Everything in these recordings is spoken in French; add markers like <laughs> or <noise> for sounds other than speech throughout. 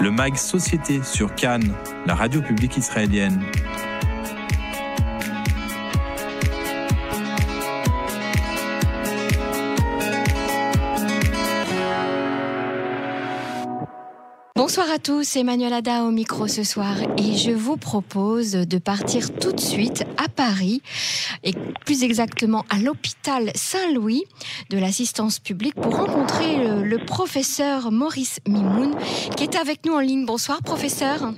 le MAG Société sur Cannes, la radio publique israélienne. Bonsoir à tous, Emmanuel Ada au micro ce soir et je vous propose de partir tout de suite à Paris et plus exactement à l'hôpital Saint-Louis de l'assistance publique pour rencontrer le, le professeur Maurice Mimoun qui est avec nous en ligne. Bonsoir professeur.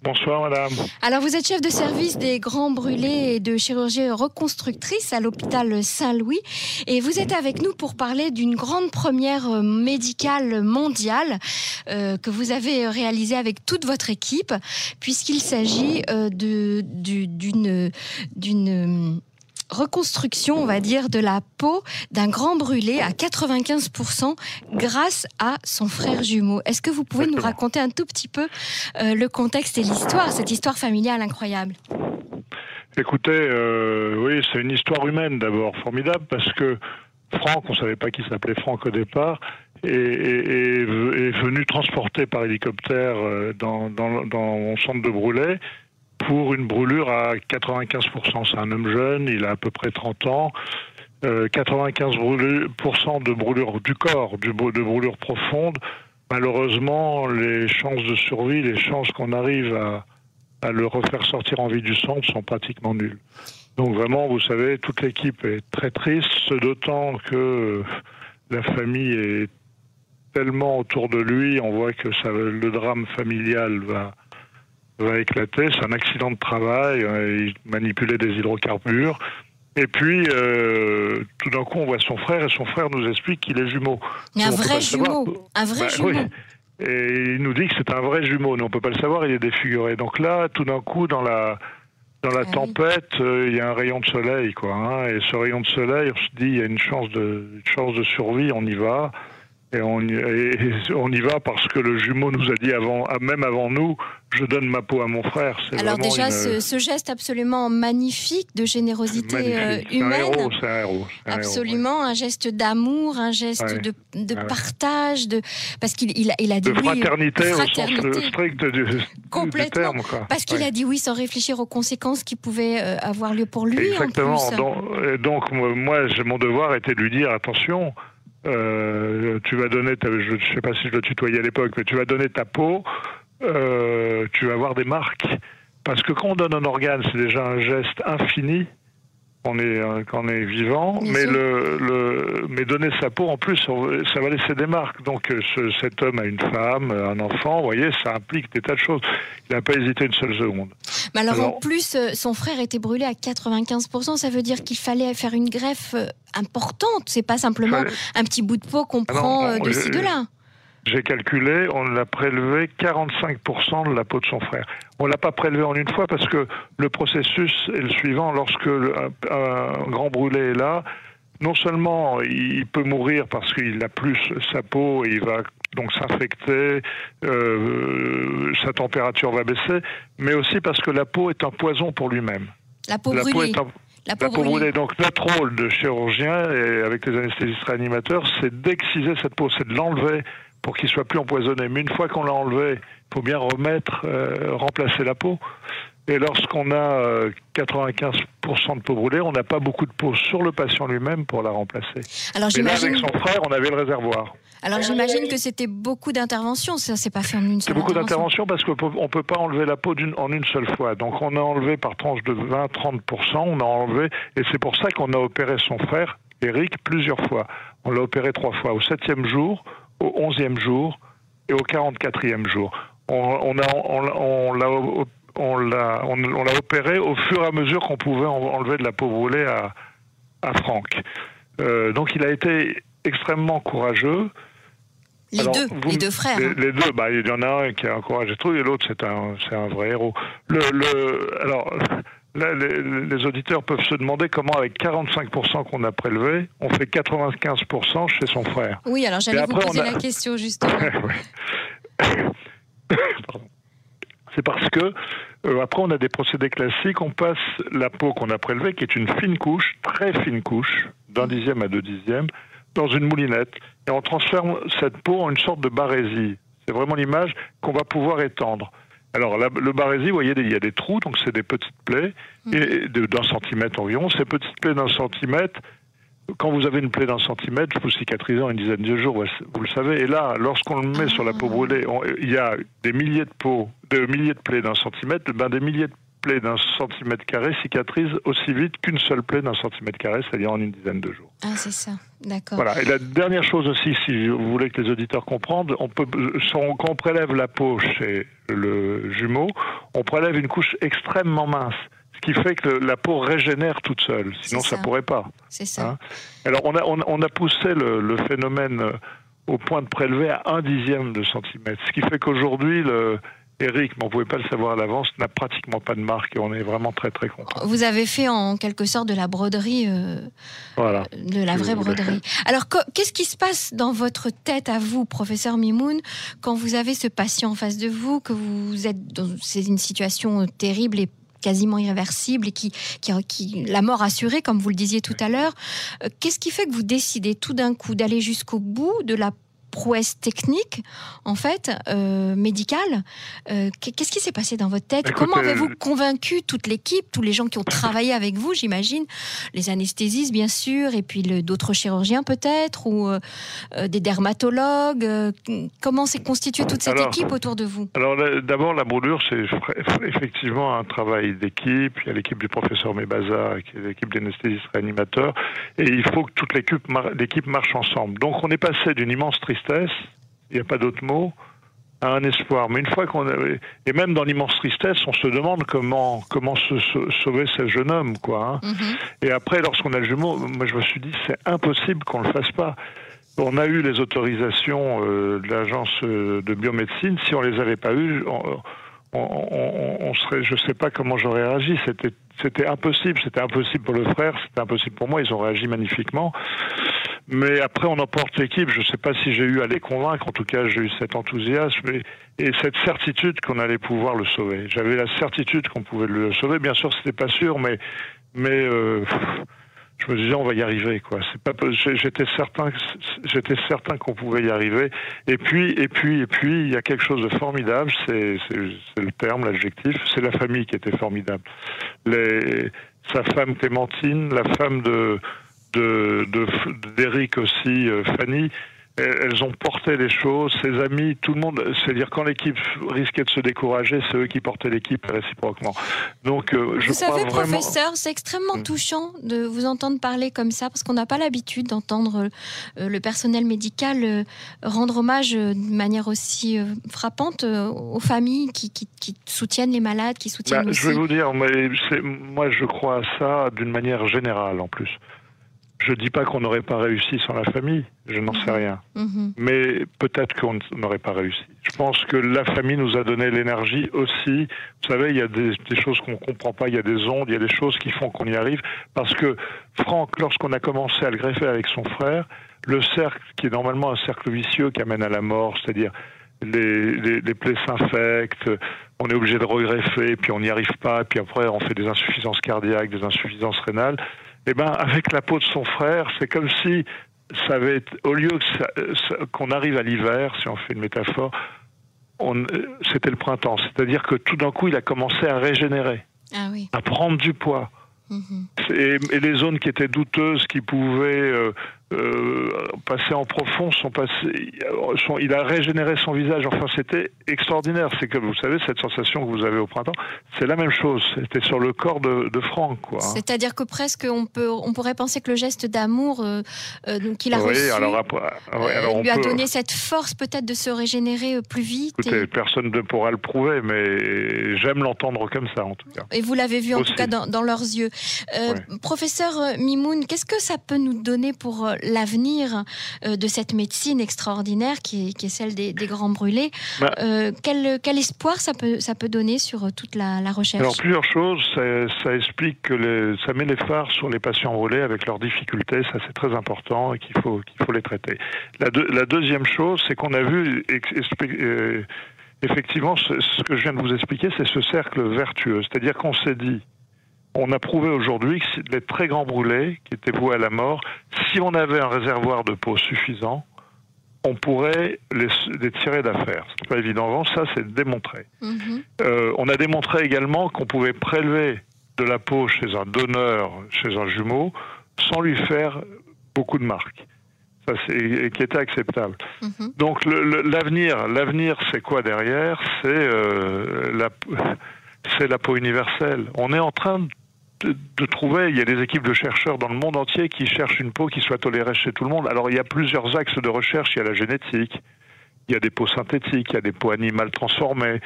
Bonsoir madame. Alors vous êtes chef de service des grands brûlés et de chirurgie reconstructrice à l'hôpital Saint-Louis et vous êtes avec nous pour parler d'une grande première médicale mondiale euh, que vous avez réalisée avec toute votre équipe puisqu'il s'agit euh, d'une reconstruction, on va dire, de la peau d'un grand brûlé à 95% grâce à son frère jumeau. Est-ce que vous pouvez nous raconter un tout petit peu euh, le contexte et l'histoire, cette histoire familiale incroyable? Écoutez, euh, oui, c'est une histoire humaine d'abord, formidable, parce que Franck, on ne savait pas qu'il s'appelait Franck au départ, est, est- est- est venu transporter par hélicoptère euh, dans, dans, dans mon centre de brûlé pour une brûlure à 95%. C'est un homme jeune, il a à peu près 30 ans. Euh, 95% brûlu- pourcent de brûlure du corps, de brûlure profonde. Malheureusement, les chances de survie, les chances qu'on arrive à, le refaire sortir en vie du centre sont pratiquement nulles. Donc vraiment, vous savez, toute l'équipe est très triste, d'autant que euh, la famille est tellement autour de lui, on voit que le drame familial va, va éclater. C'est un accident de travail, euh, il manipulait des hydrocarbures. Et puis, euh, tout d'un coup, on voit son frère et son frère nous explique qu'il est jumeau. Mais un vrai jumeau, un vrai Bah, jumeau. oui. Et il nous dit que c'est un vrai jumeau, mais on peut pas le savoir, il est défiguré. Donc là, tout d'un coup, dans la dans la Ah oui. tempête, euh, il y a un rayon de soleil, quoi. hein. et ce rayon de soleil, on se dit, il y a une chance de une chance de survie, on y va. Et on, y, et on y va parce que le jumeau nous a dit avant, ah, même avant nous, je donne ma peau à mon frère. Alors déjà, une- ce, ce geste absolument magnifique de générosité euh, magnifique. C'est un humaine. héros, c'est un héros. c'est un héros, Absolument, un geste d'amour, un geste Ouais. de, de Ah ouais. partage, de parce qu'il il a, il a dit de oui, fraternité, au sens fraternité. strict du, du Complètement. terme. Quoi. parce qu'il a dit oui sans réfléchir aux conséquences qui pouvaient euh, avoir lieu pour lui Exactement. en plus. Donc, moi, mon devoir était de lui dire attention, euh, tu vas donner, ta, je ne sais pas si je le tutoyais à l'époque, mais tu vas donner ta peau, euh, tu vas avoir des marques. Parce que quand on donne un organe, c'est déjà un geste infini. On est, euh, quand on est vivant, mais, sûr. le, le, mais donner sa peau, en plus, on- ça va laisser des marques. Donc, euh, ce- cet homme a une femme, un enfant, vous voyez, ça implique des tas de choses. Il n'a pas hésité une seule seconde. Mais alors, en plus, euh, son frère était brûlé à 95%, ça veut dire qu'il fallait faire une greffe euh, importante. C'est pas simplement Fallait- un petit bout de peau qu'on Ah prend non, euh, de ci de là. J'ai calculé, on l'a prélevé 45% de la peau de son frère. On l'a pas prélevé en une fois parce que le processus est le suivant. Lorsque un grand brûlé est là, non seulement il peut mourir parce qu'il n'a plus sa peau et il va donc s'infecter, euh, sa température va baisser, mais aussi parce que la peau est un poison pour lui-même. La peau La peau brûlée. est un, La peau la peau brûlée. brûlée. Donc notre rôle de chirurgien et avec les anesthésistes réanimateurs, c'est d'exciser cette peau, c'est de l'enlever pour qu'il soit plus empoisonné. Mais une fois qu'on l'a enlevé, il faut bien remettre, euh, remplacer la peau. Et lorsqu'on a euh, 95% de peau brûlée, on n'a pas beaucoup de peau sur le patient lui-même pour la remplacer. Alors Mais là, avec son frère, on avait le réservoir. Alors j'imagine que c'était beaucoup d'interventions. Ça s'est pas fait en une C'est seule beaucoup intervention. d'interventions parce qu'on ne peut pas enlever la peau en une seule fois. Donc on a enlevé par tranche de 20-30%, on a enlevé, et c'est pour ça qu'on a opéré son frère, Eric, plusieurs fois. On l'a opéré trois fois, au septième jour, au onzième jour et au 44e jour. On, on a, on, l'a- on l'a on l'a on, on l'a opéré au fur et à mesure qu'on pouvait en- enlever de la peau brûlée à, à Franck. Euh, donc il a été extrêmement courageux. Les Alors, deux, vous- les deux frères. Les, hein. les deux, bah, il y en a un qui a un courage et tout, et l'autre, c'est un, c'est un vrai héros. Le, le, alors, là, les, les auditeurs peuvent se demander comment, avec 45% qu'on a prélevé, on fait 95% chez son frère. Oui, alors j'allais vous après, poser a- la question <laughs> justement. C'est parce que euh, après on a des procédés classiques, on passe la peau qu'on a prélevée, qui est une fine couche, très fine couche, d'un dixième à deux dixièmes, dans une moulinette, et on transforme cette peau en une sorte de barésie. C'est vraiment l'image qu'on va pouvoir étendre. Alors le barésie, vous voyez, il y a des trous, donc c'est des petites plaies mmh. et d'un centimètre environ. Ces petites plaies d'un centimètre, quand vous avez une plaie d'un centimètre, vous cicatrisez en une dizaine de jours, vous le savez. Et là, lorsqu'on le met sur la peau brûlée, il y a des milliers de peaux, des milliers de plaies d'un centimètre, ben des milliers de plaies d'un centimètre carré cicatrisent aussi vite qu'une seule plaie d'un centimètre carré, c'est-à-dire en une dizaine de jours. Ah, c'est ça, d'accord. Voilà. Et la dernière chose aussi, si vous voulez que les auditeurs comprennent, on peut, quand on prélève la peau chez le jumeau, on prélève une couche extrêmement mince ce qui fait que la peau régénère toute seule. Sinon, ça. ne pourrait pas. C'est ça. Hein. Alors, on a, on, a poussé le, phénomène euh, au point de prélever à un dixième de centimètre. Ce qui fait qu'aujourd'hui, le, Eric, mais on ne pouvait pas le savoir à l'avance, n'a pratiquement pas de marque et on est vraiment très très content. Vous avez fait en quelque sorte de la broderie, euh, voilà, de la vraie broderie. Alors qu'est-ce qui se passe dans votre tête à vous, professeur Mimoun, quand vous avez ce patient en face de vous, que vous êtes dans une situation terrible et quasiment irréversible et qui, qui, la mort assurée, comme vous le disiez tout à l'heure. Euh, qu'est-ce qui fait que vous décidez tout d'un coup d'aller jusqu'au bout de la prouesse technique, en fait, euh, médicale. Euh, qu'est-ce qui s'est passé dans votre tête? Comment avez-vous convaincu toute l'équipe, tous les gens qui ont travaillé avec vous, j'imagine, les anesthésistes bien sûr, et puis d'autres chirurgiens peut-être, ou euh, des dermatologues Comment s'est constituée toute cette équipe autour de vous? Alors d'abord, la brûlure, c'est effectivement un travail d'équipe. Il y a l'équipe du professeur Mebaza, qui est l'équipe d'anesthésistes réanimateurs, et il faut que toute l'équipe marche ensemble. Donc on est passé d'une immense tristesse il n'y a pas d'autre mot, à un espoir. Mais une fois qu'on avait, et même dans l'immense tristesse, on se demande comment comment se, sauver ce jeune homme, quoi. Hein. Mm-hmm. Et après, lorsqu'on a le jumeau, moi je me suis dit c'est impossible qu'on le fasse pas. On a eu les autorisations euh, de l'agence euh, de biomédecine. Si on les avait pas eues, on, serait, je sais pas comment j'aurais réagi. C'était c'était impossible. C'était impossible pour le frère. C'était impossible pour moi. Ils ont réagi magnifiquement. Mais après, on emporte l'équipe. Je ne sais pas si j'ai eu à les convaincre. En tout cas, j'ai eu cet enthousiasme et, cette certitude qu'on allait pouvoir le sauver. J'avais la certitude qu'on pouvait le sauver. Bien sûr, c'était pas sûr, mais mais euh, je me disais on va y arriver quoi. C'est pas j'étais certain j'étais certain qu'on pouvait y arriver. Et puis et puis et puis il y a quelque chose de formidable. C'est le terme, l'adjectif. C'est la famille qui était formidable. Les, sa femme Clémentine, la femme de d'Eric de, aussi, euh, Fanny, elles ont porté les choses, ses amis, tout le monde. C'est-à-dire quand l'équipe risquait de se décourager, c'est eux qui portaient l'équipe réciproquement. Donc, euh, je vous savez, vraiment... professeur, c'est extrêmement mm. touchant de vous entendre parler comme ça, parce qu'on n'a pas l'habitude d'entendre euh, le personnel médical rendre hommage de manière aussi frappante aux familles qui, soutiennent les malades, qui soutiennent. Bah, je vais vous dire, moi, je crois à ça d'une manière générale en plus. Je ne dis pas qu'on n'aurait pas réussi sans la famille, je n'en sais mhm. rien. Mhm. Mais peut-être qu'on n'aurait pas réussi. Je pense que la famille nous a donné l'énergie aussi. Vous savez, il y a des, choses qu'on ne comprend pas, il y a des ondes, il y a des choses qui font qu'on y arrive. Parce que Franck, lorsqu'on a commencé à le greffer avec son frère, le cercle, qui est normalement un cercle vicieux qui amène à la mort, c'est-à-dire les, les, plaies s'infectent, on est obligé de regreffer, puis on n'y arrive pas, puis après on fait des insuffisances cardiaques, des insuffisances rénales eh ben, avec la peau de son frère, c'est comme si ça avait, au lieu qu'on arrive à l'hiver, si on fait une métaphore, c'était le printemps. C'est-à-dire que tout d'un coup, il a commencé à régénérer, ah à prendre du poids. Mm-hmm. Et, les zones qui étaient douteuses, qui pouvaient euh, euh, passer en profond, sont passés, sont, il a régénéré son visage. Enfin, c'était extraordinaire. C'est que vous savez, cette sensation que vous avez au printemps, c'est la même chose. C'était sur le corps de, de Franck, quoi. C'est-à-dire que presque on peut, on pourrait penser que le geste d'amour euh, euh qu'il a reçu alors euh, lui a donné cette force peut-être de se régénérer plus vite. Écoutez, personne ne pourra le prouver, mais j'aime l'entendre comme ça, en tout cas. Et vous l'avez vu en tout cas dans, dans leurs yeux. Professeur Mimoun, qu'est-ce que ça peut nous donner pour l'avenir euh, de cette médecine extraordinaire qui est, celle des, grands brûlés. Bah. Euh, quel, quel, espoir ça peut, ça peut donner sur euh, toute la, recherche? Alors plusieurs choses. Ça, explique que ça met les phares sur les patients brûlés avec leurs difficultés. Ça c'est très important et qu'il faut, qu'il faut les traiter. La, la deuxième chose, c'est qu'on a vu effectivement ce que je viens de vous expliquer, c'est ce cercle vertueux. C'est-à-dire qu'on s'est dit on a prouvé aujourd'hui que les très grands brûlés qui étaient voués à la mort, si on avait un réservoir de peau suffisant, on pourrait les, les tirer d'affaire. C'est pas évident. ça, c'est démontré. Mhm. Euh, on a démontré également qu'on pouvait prélever de la peau chez un donneur, chez un jumeau, sans lui faire beaucoup de marques. Ça, c'est qui était acceptable. Mhm. Donc l'avenir, l'avenir, c'est quoi derrière? C'est euh, la, c'est la peau universelle. On est en train de, de trouver. Il y a des équipes de chercheurs dans le monde entier qui cherchent une peau qui soit tolérée chez tout le monde. Alors il y a plusieurs axes de recherche. Il y a la génétique, il y a des peaux synthétiques, il y a des peaux animales transformées,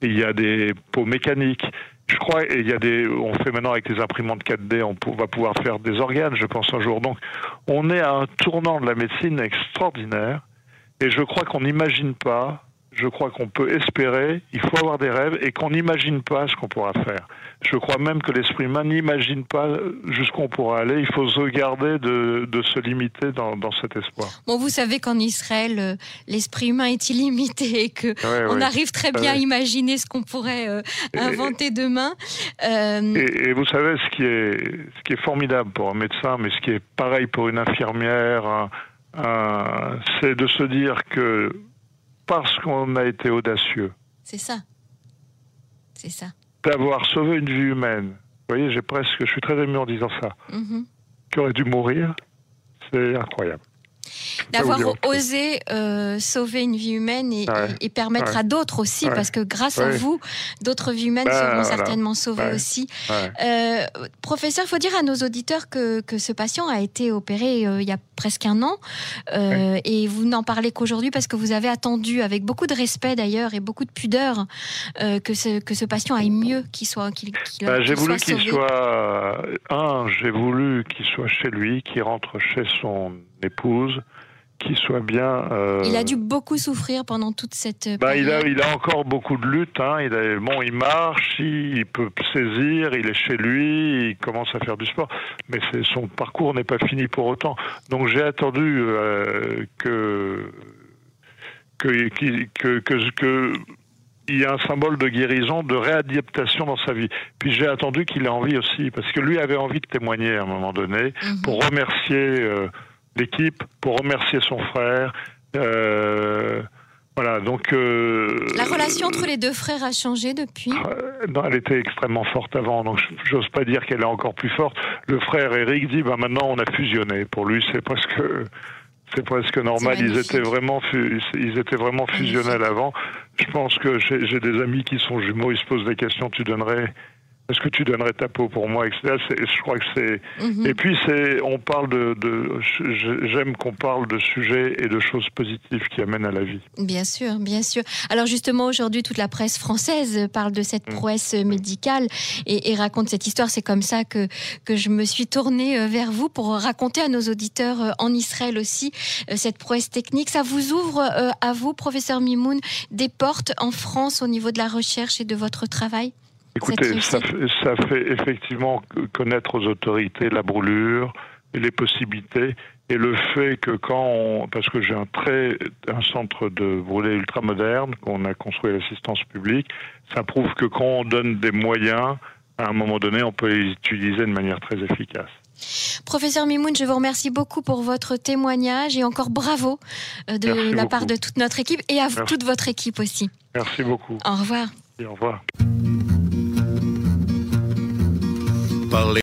il y a des peaux mécaniques. Je crois, et il y a des, on fait maintenant avec les imprimantes 4D, on va pouvoir faire des organes, je pense un jour. Donc, on est à un tournant de la médecine extraordinaire, et je crois qu'on n'imagine pas, je crois qu'on peut espérer, il faut avoir des rêves, et qu'on n'imagine pas ce qu'on pourra faire. Je crois même que l'esprit humain n'imagine pas jusqu'où on pourra aller. Il faut se garder de, de se limiter dans, dans cet espoir. Bon, vous savez qu'en Israël, euh, l'esprit humain est illimité et que Ouais, on ouais. arrive très bien à imaginer ce qu'on pourrait euh, inventer demain. Euh, Et, et vous savez, ce qui, est, ce qui est formidable pour un médecin, mais ce qui est pareil pour une infirmière, un- un- c'est de se dire que parce qu'on a été audacieux, c'est ça. C'est ça. d'avoir sauvé une vie humaine, vous voyez, j'ai presque, je suis très ému en disant ça, Mhm. qui aurait dû mourir, c'est incroyable. D'avoir osé euh, sauver une vie humaine et, Ouais. et- et permettre Ouais. à d'autres aussi, Ouais. parce que grâce à vous, d'autres vies humaines Bah, seront voilà. certainement sauvées aussi. Euh, professeur, il faut dire à nos auditeurs que, que ce patient a été opéré euh, il y a presque un an. Et vous n'en parlez qu'aujourd'hui parce que vous avez attendu, avec beaucoup de respect d'ailleurs et beaucoup de pudeur, que, ce, que ce patient aille mieux, qu'il soit, qu'il, Bah, j'ai voulu qu'il soit un, j'ai voulu qu'il soit chez lui, qu'il rentre chez son épouse, qu'il soit bien. euh, Il a dû beaucoup souffrir pendant toute cette Bah, il, a, il a encore beaucoup de lutte. Hein. Il, a, bon, il marche, il, il peut saisir, il est chez lui, il commence à faire du sport. Mais son parcours n'est pas fini pour autant. Donc j'ai attendu euh, que, que, que, que il y a un symbole de guérison, de réadaptation dans sa vie. Puis j'ai attendu qu'il ait envie aussi, parce que lui avait envie de témoigner à un moment donné Mhm. pour remercier euh, l'équipe, pour remercier son frère. Euh, voilà, donc. euh, La relation entre les deux frères a changé depuis? euh, non, elle était extrêmement forte avant, donc j'ose pas dire qu'elle est encore plus forte. Le frère Eric dit, bah maintenant on a fusionné. Pour lui, c'est presque, c'est presque normal. Ils étaient vraiment, ils étaient vraiment fusionnels avant. Je pense que j'ai j'ai des amis qui sont jumeaux, ils se posent des questions. Tu donnerais, est-ce que tu donnerais ta peau pour moi, etc. Je crois que c'est. Mhm. Et puis c'est, on parle de, j'aime qu'on parle de sujets et de choses positives qui amènent à la vie. Bien sûr, bien sûr. Alors justement, aujourd'hui, toute la presse française parle de cette Mm. prouesse médicale et, et raconte cette histoire. C'est comme ça que, que je me suis tournée euh, vers vous pour raconter à nos auditeurs euh, en Israël aussi euh, cette prouesse technique. Ça vous ouvre à vous, professeur Mimoun, des portes en France au niveau de la recherche et de votre travail? Écoutez, ça fait, ça fait effectivement connaître aux autorités la brûlure et les possibilités et le fait que quand on, parce que j'ai un très un centre de brûlés ultra moderne qu'on a construit à l'assistance publique, ça prouve que quand on donne des moyens, à un moment donné, on peut les utiliser de manière très efficace. Professeur Mimoun, je vous remercie beaucoup pour votre témoignage et encore bravo euh, de Merci la beaucoup. part de toute notre équipe et à Merci. toute votre équipe aussi. Merci beaucoup Au revoir. et au revoir.